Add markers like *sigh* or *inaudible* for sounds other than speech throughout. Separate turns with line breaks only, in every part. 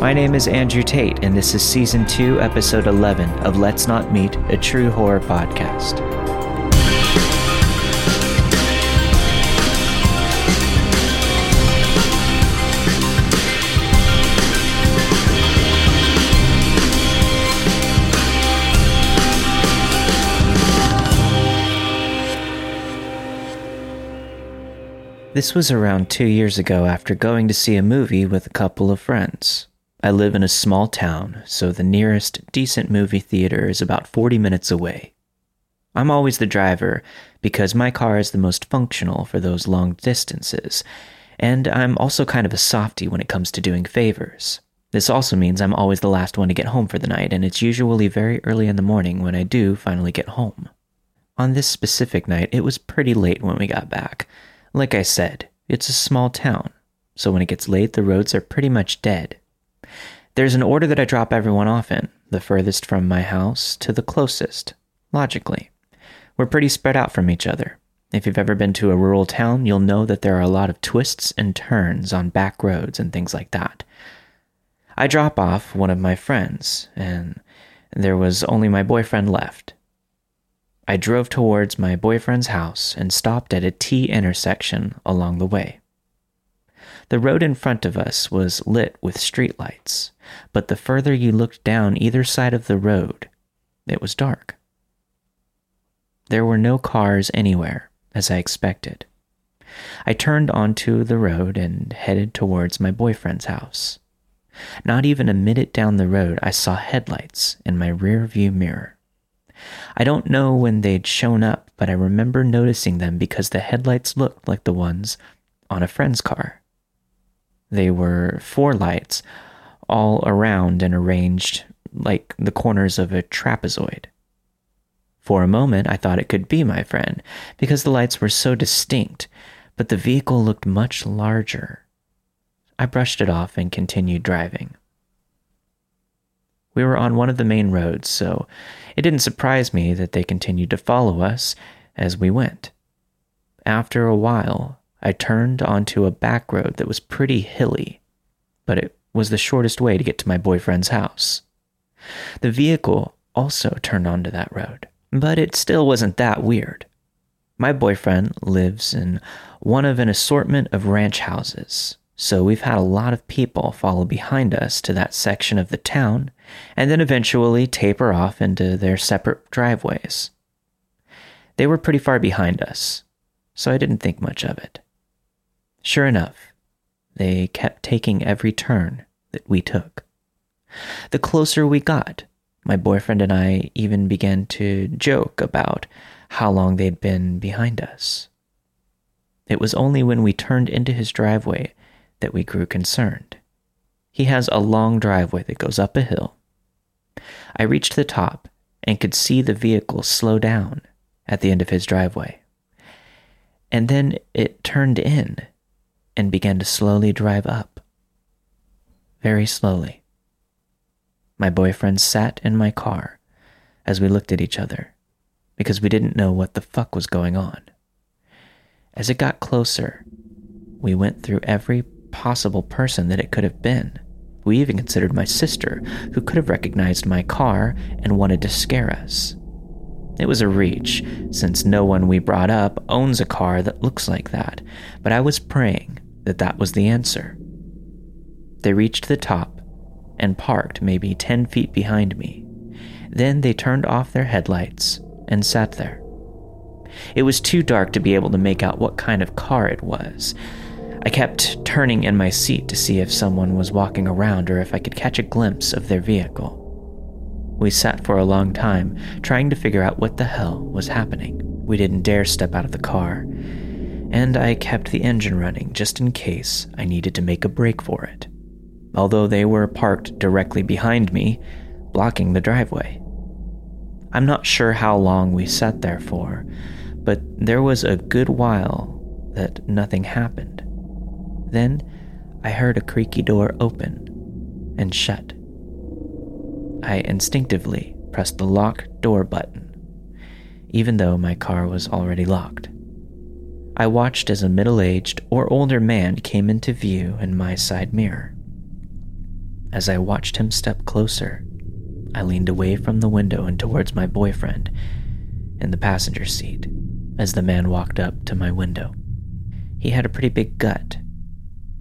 My name is Andrew Tate, and this is Season 2, Episode 11 of Let's Not Meet, a true horror podcast. This was around two years ago after going to see a movie with a couple of friends. I live in a small town, so the nearest decent movie theater is about 40 minutes away. I'm always the driver because my car is the most functional for those long distances, and I'm also kind of a softy when it comes to doing favors. This also means I'm always the last one to get home for the night, and it's usually very early in the morning when I do finally get home. On this specific night, it was pretty late when we got back. Like I said, it's a small town, so when it gets late, the roads are pretty much dead. There's an order that I drop everyone off in, the furthest from my house to the closest, logically. We're pretty spread out from each other. If you've ever been to a rural town, you'll know that there are a lot of twists and turns on back roads and things like that. I drop off one of my friends, and there was only my boyfriend left. I drove towards my boyfriend's house and stopped at a T intersection along the way. The road in front of us was lit with streetlights, but the further you looked down either side of the road, it was dark. There were no cars anywhere, as I expected. I turned onto the road and headed towards my boyfriend's house. Not even a minute down the road, I saw headlights in my rear view mirror. I don't know when they'd shown up, but I remember noticing them because the headlights looked like the ones on a friend's car. They were four lights, all around and arranged like the corners of a trapezoid. For a moment, I thought it could be my friend because the lights were so distinct, but the vehicle looked much larger. I brushed it off and continued driving. We were on one of the main roads, so it didn't surprise me that they continued to follow us as we went. After a while, I turned onto a back road that was pretty hilly, but it was the shortest way to get to my boyfriend's house. The vehicle also turned onto that road, but it still wasn't that weird. My boyfriend lives in one of an assortment of ranch houses, so we've had a lot of people follow behind us to that section of the town and then eventually taper off into their separate driveways. They were pretty far behind us, so I didn't think much of it. Sure enough, they kept taking every turn that we took. The closer we got, my boyfriend and I even began to joke about how long they'd been behind us. It was only when we turned into his driveway that we grew concerned. He has a long driveway that goes up a hill. I reached the top and could see the vehicle slow down at the end of his driveway. And then it turned in and began to slowly drive up. Very slowly. My boyfriend sat in my car as we looked at each other because we didn't know what the fuck was going on. As it got closer, we went through every possible person that it could have been. We even considered my sister, who could have recognized my car and wanted to scare us. It was a reach, since no one we brought up owns a car that looks like that, but I was praying that that was the answer. They reached the top and parked maybe 10 feet behind me. Then they turned off their headlights and sat there. It was too dark to be able to make out what kind of car it was, I kept turning in my seat to see if someone was walking around or if I could catch a glimpse of their vehicle. We sat for a long time, trying to figure out what the hell was happening. We didn't dare step out of the car, and I kept the engine running just in case I needed to make a break for it. Although they were parked directly behind me, blocking the driveway. I'm not sure how long we sat there for, but there was a good while that nothing happened. Then I heard a creaky door open and shut. I instinctively pressed the lock door button, even though my car was already locked. I watched as a middle aged or older man came into view in my side mirror. As I watched him step closer, I leaned away from the window and towards my boyfriend in the passenger seat as the man walked up to my window. He had a pretty big gut,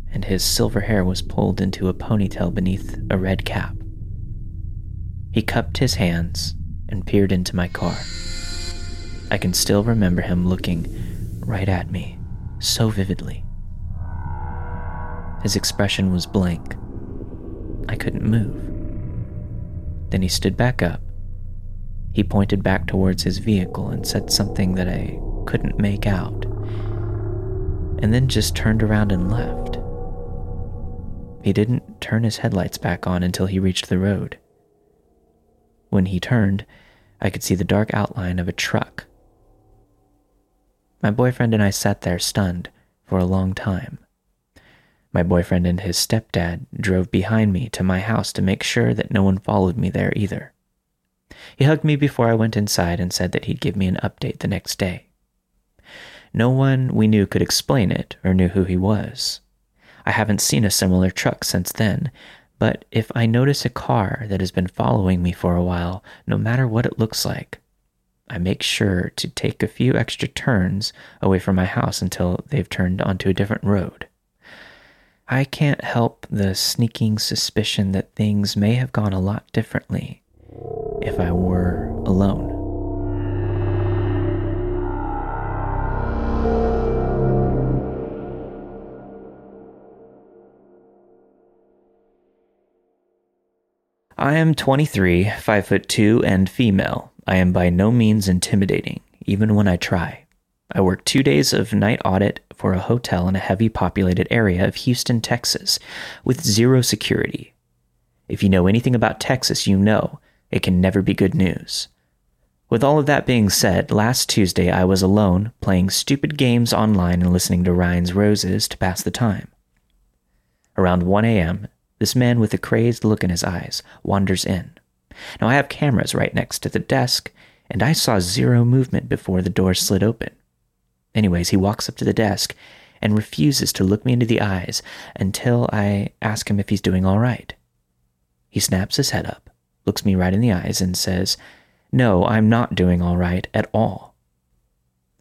and his silver hair was pulled into a ponytail beneath a red cap. He cupped his hands and peered into my car. I can still remember him looking right at me so vividly. His expression was blank. I couldn't move. Then he stood back up. He pointed back towards his vehicle and said something that I couldn't make out, and then just turned around and left. He didn't turn his headlights back on until he reached the road. When he turned, I could see the dark outline of a truck. My boyfriend and I sat there stunned for a long time. My boyfriend and his stepdad drove behind me to my house to make sure that no one followed me there either. He hugged me before I went inside and said that he'd give me an update the next day. No one we knew could explain it or knew who he was. I haven't seen a similar truck since then, but if I notice a car that has been following me for a while, no matter what it looks like, I make sure to take a few extra turns away from my house until they've turned onto a different road. I can't help the sneaking suspicion that things may have gone a lot differently if I were alone. I am 23, 5 foot 2 and female. I am by no means intimidating, even when I try. I work two days of night audit for a hotel in a heavy populated area of Houston, Texas, with zero security. If you know anything about Texas, you know it can never be good news. With all of that being said, last Tuesday I was alone playing stupid games online and listening to Ryan's Roses to pass the time. Around 1 a.m., this man with a crazed look in his eyes wanders in. Now I have cameras right next to the desk, and I saw zero movement before the door slid open. Anyways, he walks up to the desk and refuses to look me into the eyes until I ask him if he's doing all right. He snaps his head up, looks me right in the eyes, and says, No, I'm not doing all right at all.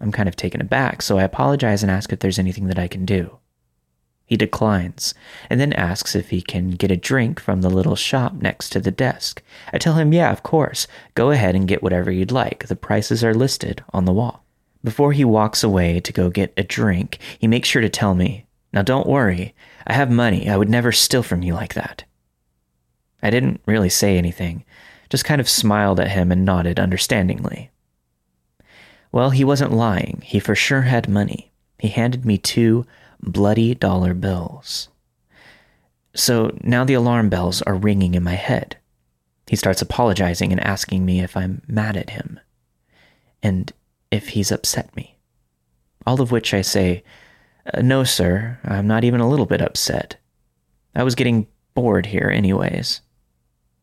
I'm kind of taken aback, so I apologize and ask if there's anything that I can do. He declines, and then asks if he can get a drink from the little shop next to the desk. I tell him, yeah, of course. Go ahead and get whatever you'd like. The prices are listed on the wall. Before he walks away to go get a drink, he makes sure to tell me, Now don't worry, I have money. I would never steal from you like that. I didn't really say anything, just kind of smiled at him and nodded understandingly. Well, he wasn't lying. He for sure had money. He handed me two bloody dollar bills. So now the alarm bells are ringing in my head. He starts apologizing and asking me if I'm mad at him and if he's upset me. All of which I say, uh, No, sir, I'm not even a little bit upset. I was getting bored here, anyways.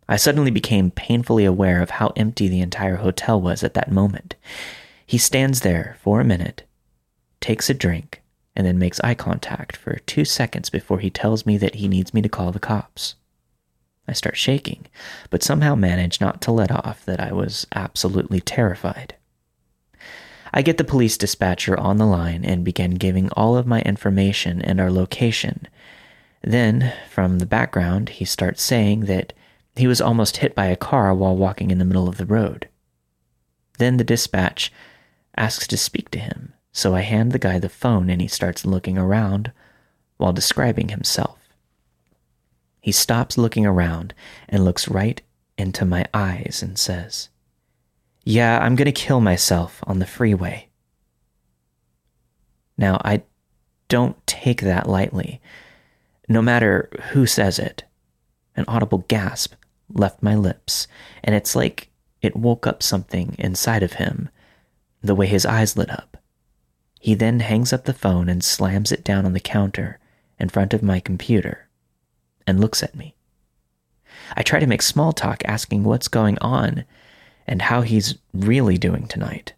I suddenly became painfully aware of how empty the entire hotel was at that moment. He stands there for a minute, takes a drink, and then makes eye contact for two seconds before he tells me that he needs me to call the cops. I start shaking, but somehow manage not to let off that I was absolutely terrified. I get the police dispatcher on the line and begin giving all of my information and our location. Then, from the background, he starts saying that he was almost hit by a car while walking in the middle of the road. Then the dispatch asks to speak to him, so I hand the guy the phone and he starts looking around while describing himself. He stops looking around and looks right into my eyes and says, Yeah, I'm going to kill myself on the freeway. Now, I don't take that lightly, no matter who says it. An audible gasp left my lips, and it's like it woke up something inside of him, the way his eyes lit up. He then hangs up the phone and slams it down on the counter in front of my computer and looks at me. I try to make small talk asking what's going on and how he's really doing tonight.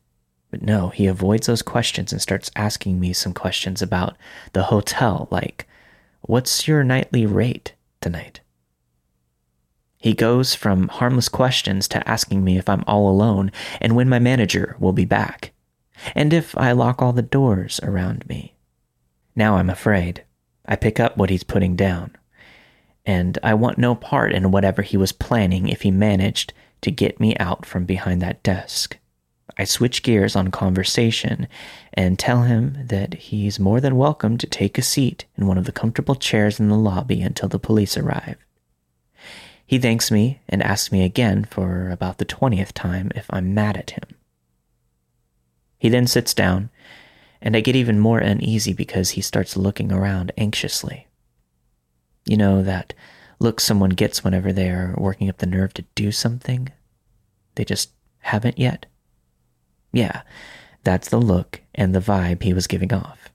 But no, he avoids those questions and starts asking me some questions about the hotel, like, What's your nightly rate tonight? He goes from harmless questions to asking me if I'm all alone and when my manager will be back, and if I lock all the doors around me. Now I'm afraid. I pick up what he's putting down, and I want no part in whatever he was planning if he managed to get me out from behind that desk. I switch gears on conversation and tell him that he's more than welcome to take a seat in one of the comfortable chairs in the lobby until the police arrive. He thanks me and asks me again for about the 20th time if I'm mad at him. He then sits down, and I get even more uneasy because he starts looking around anxiously. You know, that look someone gets whenever they are working up the nerve to do something they just haven't yet? Yeah, that's the look and the vibe he was giving off.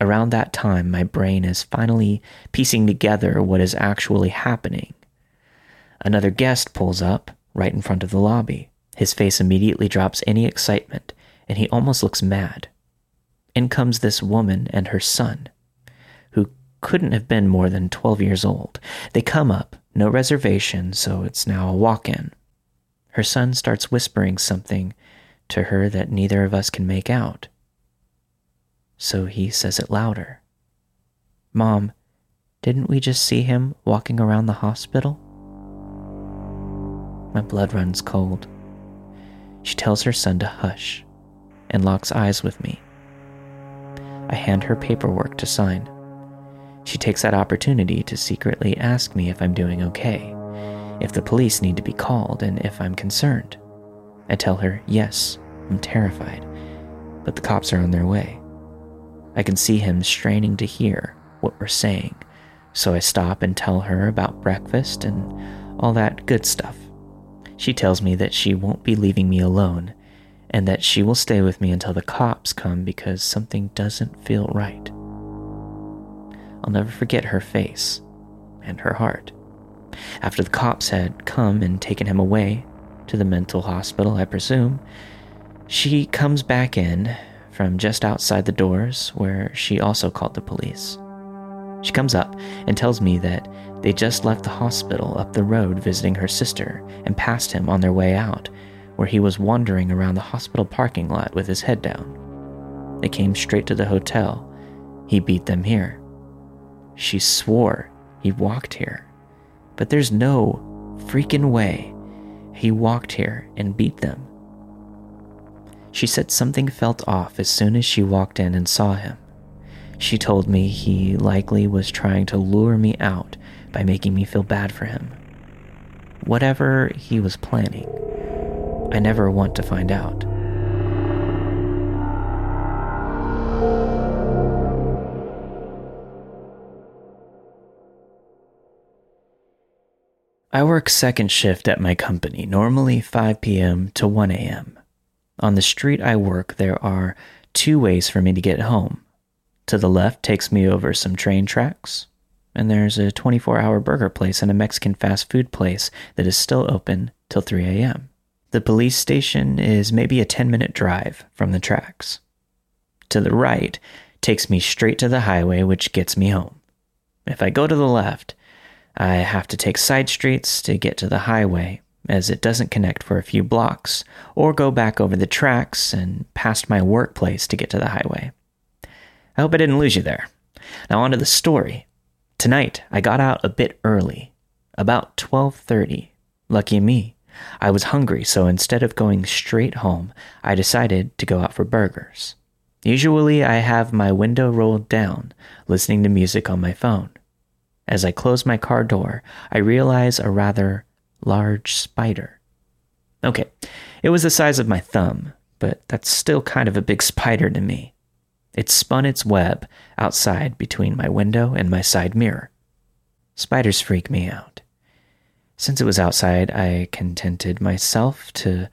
Around that time, my brain is finally piecing together what is actually happening. Another guest pulls up right in front of the lobby. His face immediately drops any excitement, and he almost looks mad. In comes this woman and her son, who couldn't have been more than 12 years old. They come up, no reservation, so it's now a walk in. Her son starts whispering something to her that neither of us can make out so he says it louder. Mom, didn't we just see him walking around the hospital? My blood runs cold. She tells her son to hush and locks eyes with me. I hand her paperwork to sign. She takes that opportunity to secretly ask me if I'm doing okay, if the police need to be called, and if I'm concerned. I tell her, yes, I'm terrified, but the cops are on their way. I can see him straining to hear what we're saying, so I stop and tell her about breakfast and all that good stuff. She tells me that she won't be leaving me alone and that she will stay with me until the cops come because something doesn't feel right. I'll never forget her face and her heart. After the cops had come and taken him away to the mental hospital, I presume, she comes back in from just outside the doors, where she also called the police. She comes up and tells me that they just left the hospital up the road visiting her sister and passed him on their way out, where he was wandering around the hospital parking lot with his head down. They came straight to the hotel. He beat them here. She swore he walked here, but there's no freaking way he walked here and beat them. She said something felt off as soon as she walked in and saw him. She told me he likely was trying to lure me out by making me feel bad for him. Whatever he was planning, I never want to find out. I work second shift at my company, normally 5 p.m. to 1 a.m. On the street I work, there are two ways for me to get home. To the left takes me over some train tracks, and there's a 24 hour burger place and a Mexican fast food place that is still open till 3 a.m. The police station is maybe a 10 minute drive from the tracks. To the right takes me straight to the highway, which gets me home. If I go to the left, I have to take side streets to get to the highway, as it doesn't connect for a few blocks, or go back over the tracks and past my workplace to get to the highway. I hope I didn't lose you there. Now on to the story. Tonight I got out a bit early, about 12:30. Lucky me. I was hungry, so instead of going straight home, I decided to go out for burgers. Usually I have my window rolled down, listening to music on my phone. As I close my car door, I realize a rather large spider. Okay, it was the size of my thumb, but that's still kind of a big *laughs* spider to me. It spun its web outside between my window and my side mirror. Spiders freak me out. Since it was outside, I contented myself to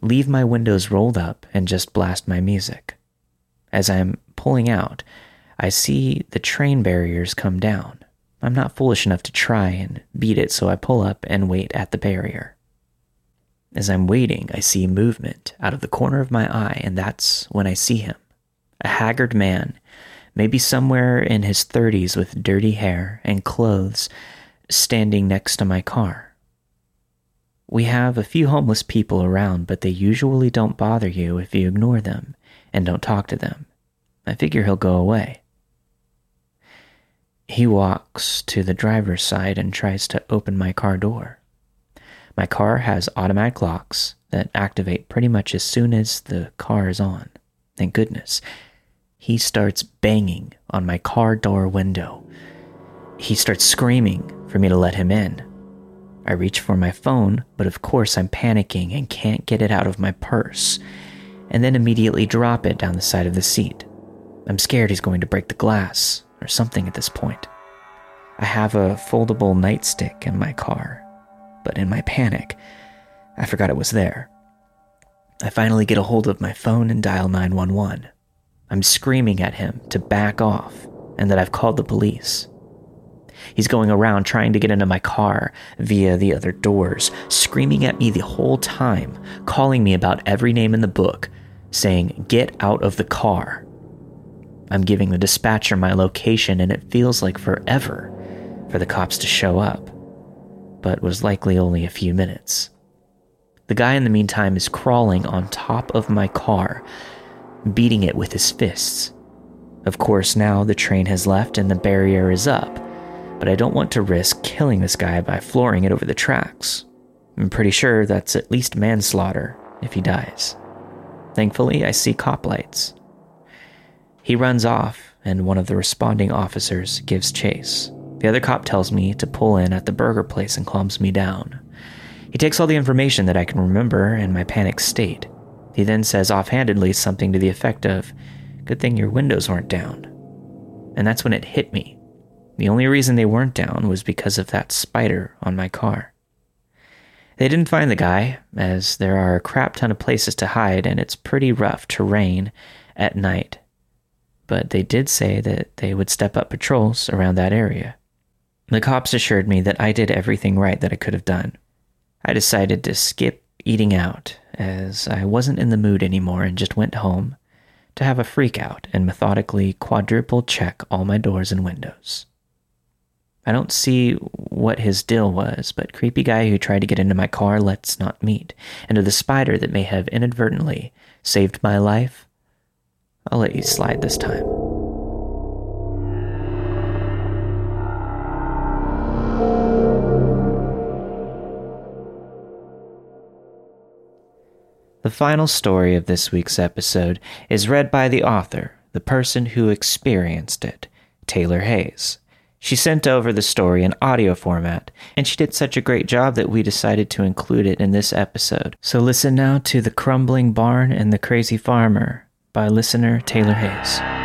leave my windows rolled up and just blast my music. As I'm pulling out, I see the train barriers come down. I'm not foolish enough to try and beat it, so I pull up and wait at the barrier. As I'm waiting, I see movement out of the corner of my eye, and that's when I see him. A haggard man, maybe somewhere in his 30s with dirty hair and clothes standing next to my car. We have a few homeless people around, but they usually don't bother you if you ignore them and don't talk to them. I figure he'll go away. He walks to the driver's side and tries to open my car door. My car has automatic locks that activate pretty much as soon as the car is on. Thank goodness. He starts banging on my car door window. He starts screaming for me to let him in. I reach for my phone, but of course I'm panicking and can't get it out of my purse, and then immediately drop it down the side of the seat. I'm scared he's going to break the glass or something at this point. I have a foldable nightstick in my car, but in my panic, I forgot it was there. I finally get a hold of my phone and dial 911. I'm screaming at him to back off and that I've called the police. He's going around trying to get into my car via the other doors, screaming at me the whole time, calling me about every name in the book, saying, Get out of the car. I'm giving the dispatcher my location, and it feels like forever for the cops to show up, but was likely only a few minutes. The guy in the meantime is crawling on top of my car, beating it with his fists. Of course, now the train has left and the barrier is up, but I don't want to risk killing this guy by flooring it over the tracks. I'm pretty sure that's at least manslaughter if he dies. Thankfully, I see cop lights. He runs off, and one of the responding officers gives chase. The other cop tells me to pull in at the burger place and calms me down. He takes all the information that I can remember in my panic state. He then says offhandedly something to the effect of, Good thing your windows weren't down. And that's when it hit me. The only reason they weren't down was because of that spider on my car. They didn't find the guy, as there are a crap ton of places to hide and it's pretty rough terrain at night. But they did say that they would step up patrols around that area. The cops assured me that I did everything right that I could have done. I decided to skip eating out, as I wasn't in the mood anymore and just went home to have a freak out and methodically quadruple check all my doors and windows. I don't see what his deal was, but creepy guy who tried to get into my car, let's not meet. And to the spider that may have inadvertently saved my life, I'll let you slide this time. The final story of this week's episode is read by the author, the person who experienced it, Taylor Hayes. She sent over the story in audio format, and she did such a great job that we decided to include it in this episode. So listen now to The Crumbling Barn and the Crazy Farmer by listener Taylor Hayes.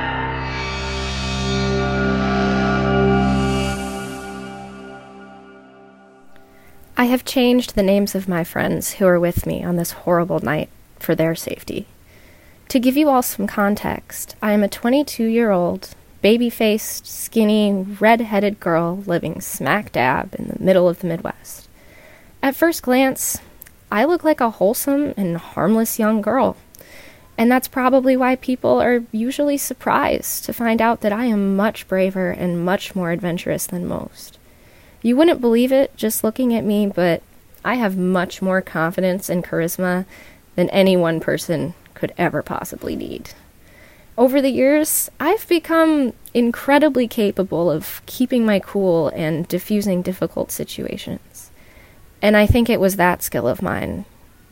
I have changed the names of my friends who are with me on this horrible night for their safety. To give you all some context, I am a 22 year old, baby faced, skinny, red headed girl living smack dab in the middle of the Midwest. At first glance, I look like a wholesome and harmless young girl. And that's probably why people are usually surprised to find out that I am much braver and much more adventurous than most. You wouldn't believe it just looking at me, but I have much more confidence and charisma than any one person could ever possibly need. Over the years, I've become incredibly capable of keeping my cool and diffusing difficult situations. And I think it was that skill of mine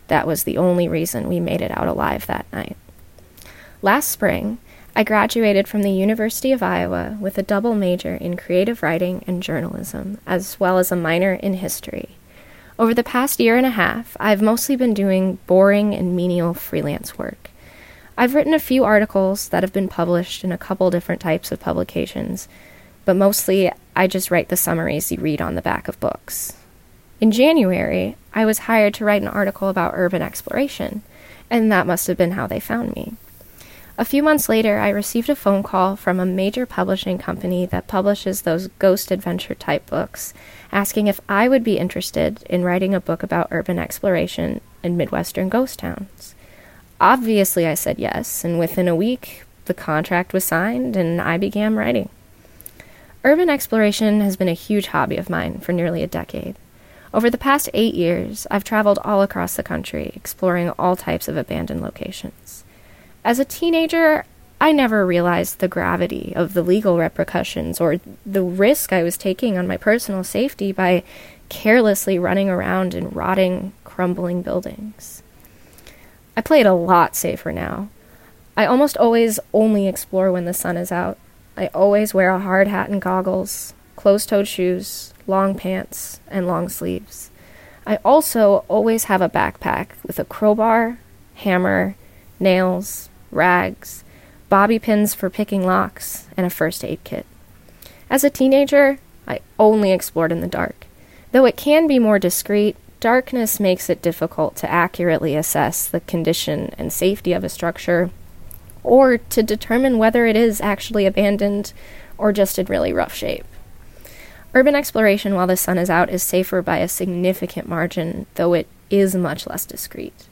that was the only reason we made it out alive that night. Last spring, I graduated from the University of Iowa with a double major in creative writing and journalism, as well as a minor in history. Over the past year and a half, I've mostly been doing boring and menial freelance work. I've written a few articles that have been published in a couple different types of publications, but mostly I just write the summaries you read on the back of books. In January, I was hired to write an article about urban exploration, and that must have been how they found me. A few months later, I received a phone call from a major publishing company that publishes those ghost adventure type books, asking if I would be interested in writing a book about urban exploration in Midwestern ghost towns. Obviously, I said yes, and within a week, the contract was signed and I began writing. Urban exploration has been a huge hobby of mine for nearly a decade. Over the past eight years, I've traveled all across the country, exploring all types of abandoned locations. As a teenager, I never realized the gravity of the legal repercussions or the risk I was taking on my personal safety by carelessly running around in rotting, crumbling buildings. I play it a lot safer now. I almost always only explore when the sun is out. I always wear a hard hat and goggles, closed toed shoes, long pants, and long sleeves. I also always have a backpack with a crowbar, hammer, nails, rags, bobby pins for picking locks, and a first aid kit. As a teenager, I only explored in the dark. Though it can be more discreet, darkness makes it difficult to accurately assess the condition and safety of a structure or to determine whether it is actually abandoned or just in really rough shape. Urban exploration while the sun is out is safer by a significant margin, though it is much less discreet.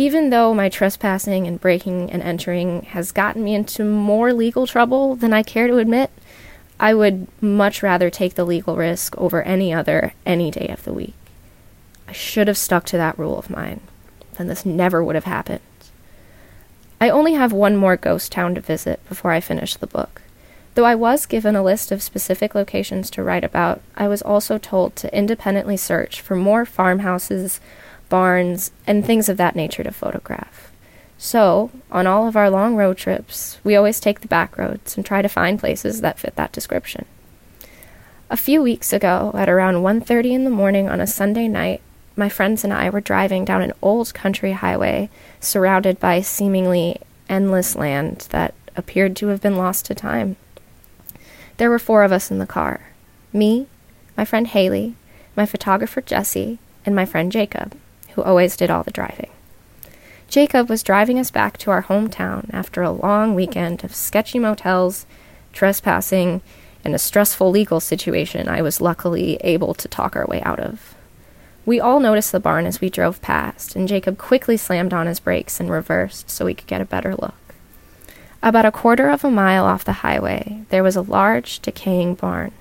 Even though my trespassing and breaking and entering has gotten me into more legal trouble than I care to admit, I would much rather take the legal risk over any other any day of the week. I should have stuck to that rule of mine, then this never would have happened. I only have one more ghost town to visit before I finish the book. Though I was given a list of specific locations to write about, I was also told to independently search for more farmhouses, barns, and things of that nature to photograph. So, on all of our long road trips, we always take the back roads and try to find places that fit that description. A few weeks ago, at around 1:30 in the morning on a Sunday night, my friends and I were driving down an old country highway surrounded by seemingly endless land that appeared to have been lost to time. There were four of us in the car me, my friend Haley, my photographer Jesse, and my friend Jacob who always did all the driving. Jacob was driving us back to our hometown after a long weekend of sketchy motels, trespassing, and a stressful legal situation I was luckily able to talk our way out of. We all noticed the barn as we drove past, and Jacob quickly slammed on his brakes and reversed so we could get a better look. About a quarter of a mile off the highway, there was a large, decaying barn.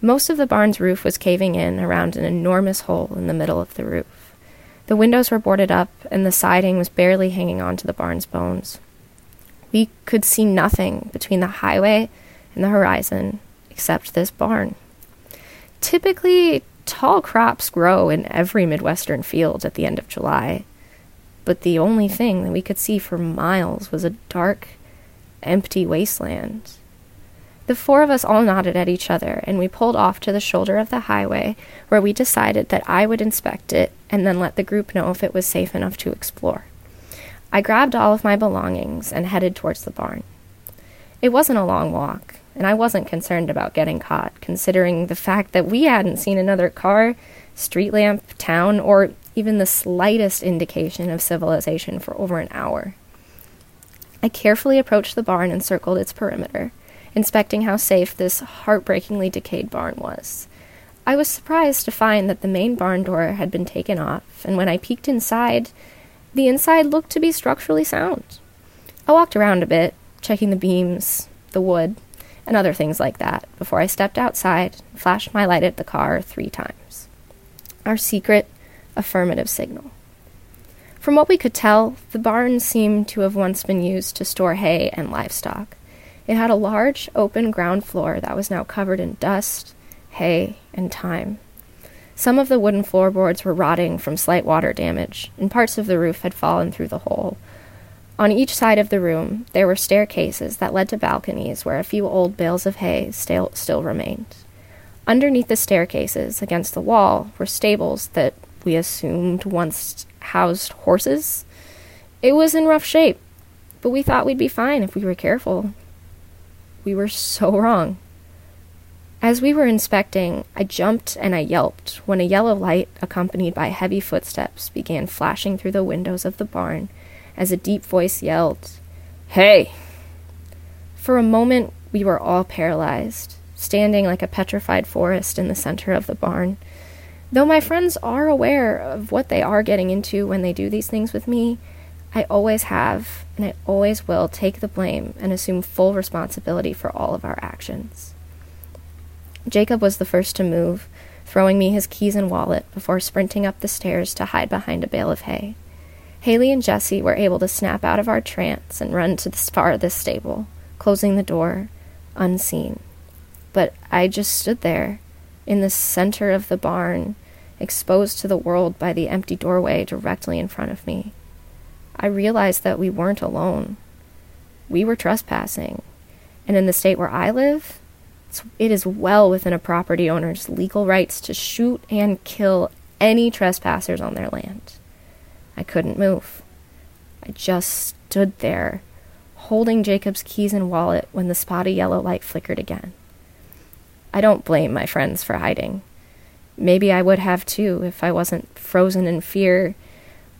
Most of the barn's roof was caving in around an enormous hole in the middle of the roof. The windows were boarded up, and the siding was barely hanging on to the barn's bones. We could see nothing between the highway and the horizon except this barn. Typically, tall crops grow in every Midwestern field at the end of July, but the only thing that we could see for miles was a dark, empty wasteland. The four of us all nodded at each other, and we pulled off to the shoulder of the highway, where we decided that I would inspect it and then let the group know if it was safe enough to explore. I grabbed all of my belongings and headed towards the barn. It wasn't a long walk, and I wasn't concerned about getting caught, considering the fact that we hadn't seen another car, street lamp, town, or even the slightest indication of civilization for over an hour. I carefully approached the barn and circled its perimeter inspecting how safe this heartbreakingly decayed barn was. I was surprised to find that the main barn door had been taken off, and when I peeked inside, the inside looked to be structurally sound. I walked around a bit, checking the beams, the wood, and other things like that, before I stepped outside and flashed my light at the car three times. Our secret affirmative signal. From what we could tell, the barn seemed to have once been used to store hay and livestock. It had a large, open ground floor that was now covered in dust, hay, and time. Some of the wooden floorboards were rotting from slight water damage, and parts of the roof had fallen through the hole. On each side of the room, there were staircases that led to balconies where a few old bales of hay still, still remained. Underneath the staircases, against the wall, were stables that we assumed once housed horses. It was in rough shape, but we thought we'd be fine if we were careful. We were so wrong. As we were inspecting, I jumped and I yelped when a yellow light, accompanied by heavy footsteps, began flashing through the windows of the barn as a deep voice yelled, Hey! For a moment, we were all paralyzed, standing like a petrified forest in the center of the barn. Though my friends are aware of what they are getting into when they do these things with me, I always have, and I always will take the blame and assume full responsibility for all of our actions. Jacob was the first to move, throwing me his keys and wallet before sprinting up the stairs to hide behind a bale of hay. Haley and Jesse were able to snap out of our trance and run to the far of the stable, closing the door, unseen. But I just stood there, in the center of the barn, exposed to the world by the empty doorway directly in front of me. I realized that we weren't alone. We were trespassing. And in the state where I live, it is well within a property owner's legal rights to shoot and kill any trespassers on their land. I couldn't move. I just stood there, holding Jacob's keys and wallet when the spotty yellow light flickered again. I don't blame my friends for hiding. Maybe I would have too if I wasn't frozen in fear,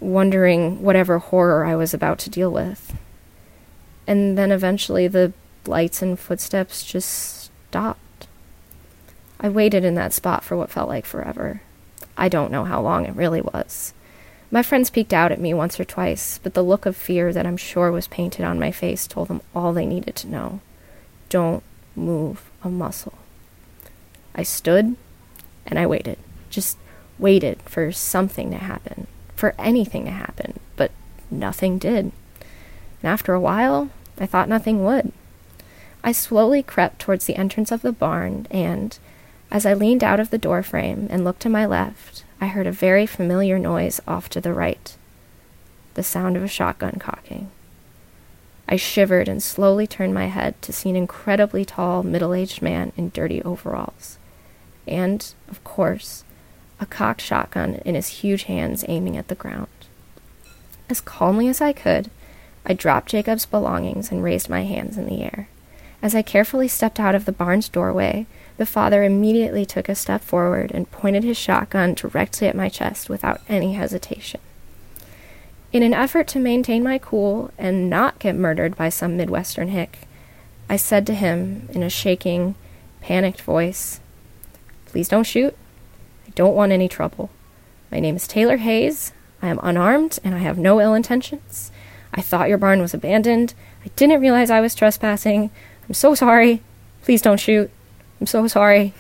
wondering whatever horror I was about to deal with. And then eventually the lights and footsteps just stopped. I waited in that spot for what felt like forever. I don't know how long it really was. My friends peeked out at me once or twice, but the look of fear that I'm sure was painted on my face told them all they needed to know. Don't move a muscle. I stood and I waited. Just waited for something to happen, for anything to happen, but nothing did. And after a while, I thought nothing would. I slowly crept towards the entrance of the barn, and as I leaned out of the doorframe and looked to my left, I heard a very familiar noise off to the right the sound of a shotgun cocking. I shivered and slowly turned my head to see an incredibly tall, middle aged man in dirty overalls and, of course, a cocked shotgun in his huge hands aiming at the ground. As calmly as I could, I dropped Jacob's belongings and raised my hands in the air. As I carefully stepped out of the barn's doorway, the father immediately took a step forward and pointed his shotgun directly at my chest without any hesitation. In an effort to maintain my cool and not get murdered by some Midwestern hick, I said to him in a shaking, panicked voice, Please don't shoot. Don't want any trouble. My name is Taylor Hayes. I am unarmed and I have no ill intentions. I thought your barn was abandoned. I didn't realize I was trespassing. I'm so sorry. Please don't shoot. I'm so sorry.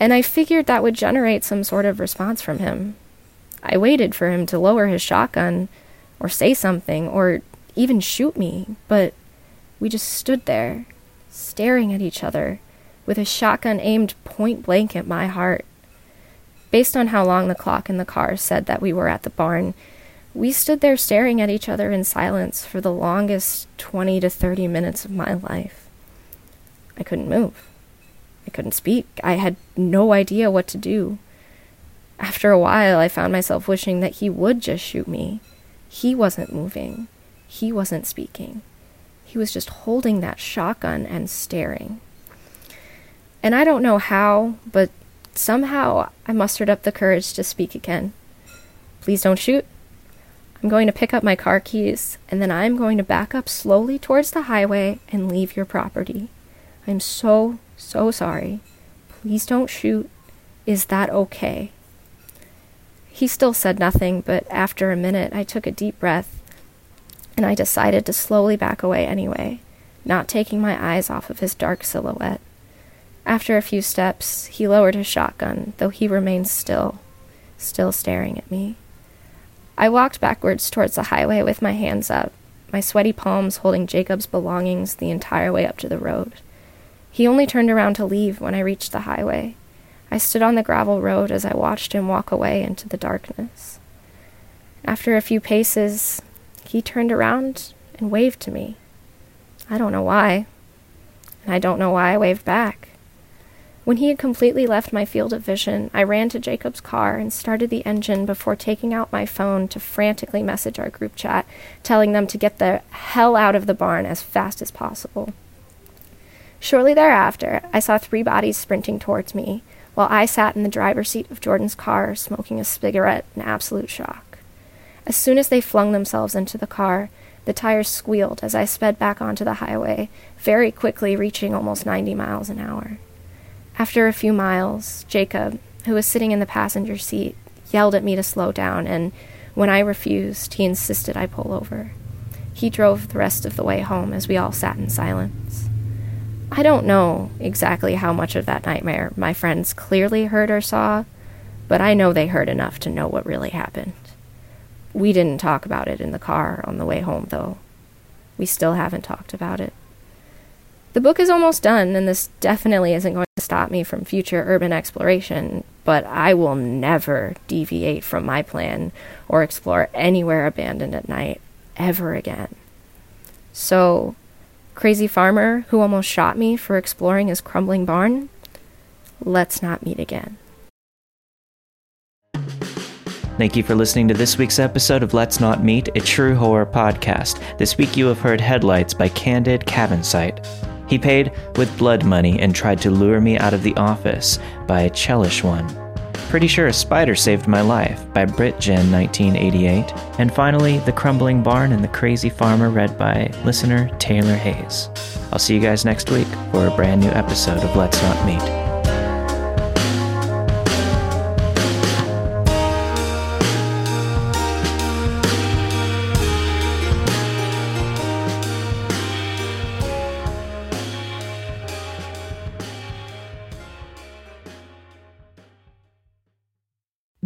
And I figured that would generate some sort of response from him. I waited for him to lower his shotgun or say something or even shoot me, but we just stood there, staring at each other with a shotgun aimed point blank at my heart. Based on how long the clock in the car said that we were at the barn, we stood there staring at each other in silence for the longest 20 to 30 minutes of my life. I couldn't move. I couldn't speak. I had no idea what to do. After a while, I found myself wishing that he would just shoot me. He wasn't moving. He wasn't speaking. He was just holding that shotgun and staring. And I don't know how, but somehow I mustered up the courage to speak again. Please don't shoot. I'm going to pick up my car keys, and then I'm going to back up slowly towards the highway and leave your property. I'm so, so sorry. Please don't shoot. Is that okay? He still said nothing, but after a minute I took a deep breath and I decided to slowly back away anyway, not taking my eyes off of his dark silhouette. After a few steps, he lowered his shotgun, though he remained still, still staring at me. I walked backwards towards the highway with my hands up, my sweaty palms holding Jacob's belongings the entire way up to the road. He only turned around to leave when I reached the highway. I stood on the gravel road as I watched him walk away into the darkness. After a few paces, he turned around and waved to me. I don't know why, and I don't know why I waved back. When he had completely left my field of vision, I ran to Jacob's car and started the engine before taking out my phone to frantically message our group chat, telling them to get the hell out of the barn as fast as possible. Shortly thereafter, I saw three bodies sprinting towards me, while I sat in the driver's seat of Jordan's car smoking a cigarette in absolute shock. As soon as they flung themselves into the car, the tires squealed as I sped back onto the highway, very quickly reaching almost 90 miles an hour. After a few miles, Jacob, who was sitting in the passenger seat, yelled at me to slow down, and when I refused, he insisted I pull over. He drove the rest of the way home as we all sat in silence. I don't know exactly how much of that nightmare my friends clearly heard or saw, but I know they heard enough to know what really happened. We didn't talk about it in the car on the way home, though. We still haven't talked about it. The book is almost done, and this definitely isn't going to stop me from future urban exploration, but I will never deviate from my plan or explore anywhere abandoned at night ever again. So, crazy farmer who almost shot me for exploring his crumbling barn, let's not meet again.
Thank you for listening to this week's episode of Let's Not Meet, a true horror podcast. This week you have heard Headlights by Candid Cabin Site. He paid with blood money and tried to lure me out of the office by a Chellish One. Pretty sure a spider saved my life by Brit Jen 1988. And finally, The Crumbling Barn and the Crazy Farmer read by listener Taylor Hayes. I'll see you guys next week for a brand new episode of Let's Not Meet.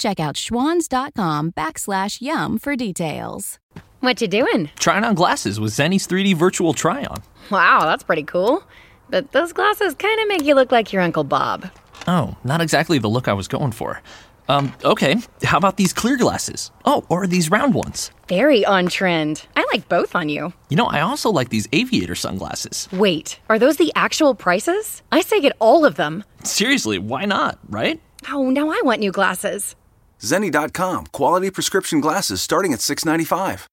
Check out schwans.com backslash yum for details.
What you doing?
Trying on glasses with Zenni's 3D virtual try-on.
Wow, that's pretty cool. But those glasses kind of make you look like your Uncle Bob.
Oh, not exactly the look I was going for. Um, okay, how about these clear glasses? Oh, or these round ones?
Very on trend. I like both on you.
You know, I also like these aviator sunglasses.
Wait, are those the actual prices? I say get all of them.
Seriously, why not, right?
Oh, now I want new glasses.
Zenni.com, quality prescription glasses starting at $6.95.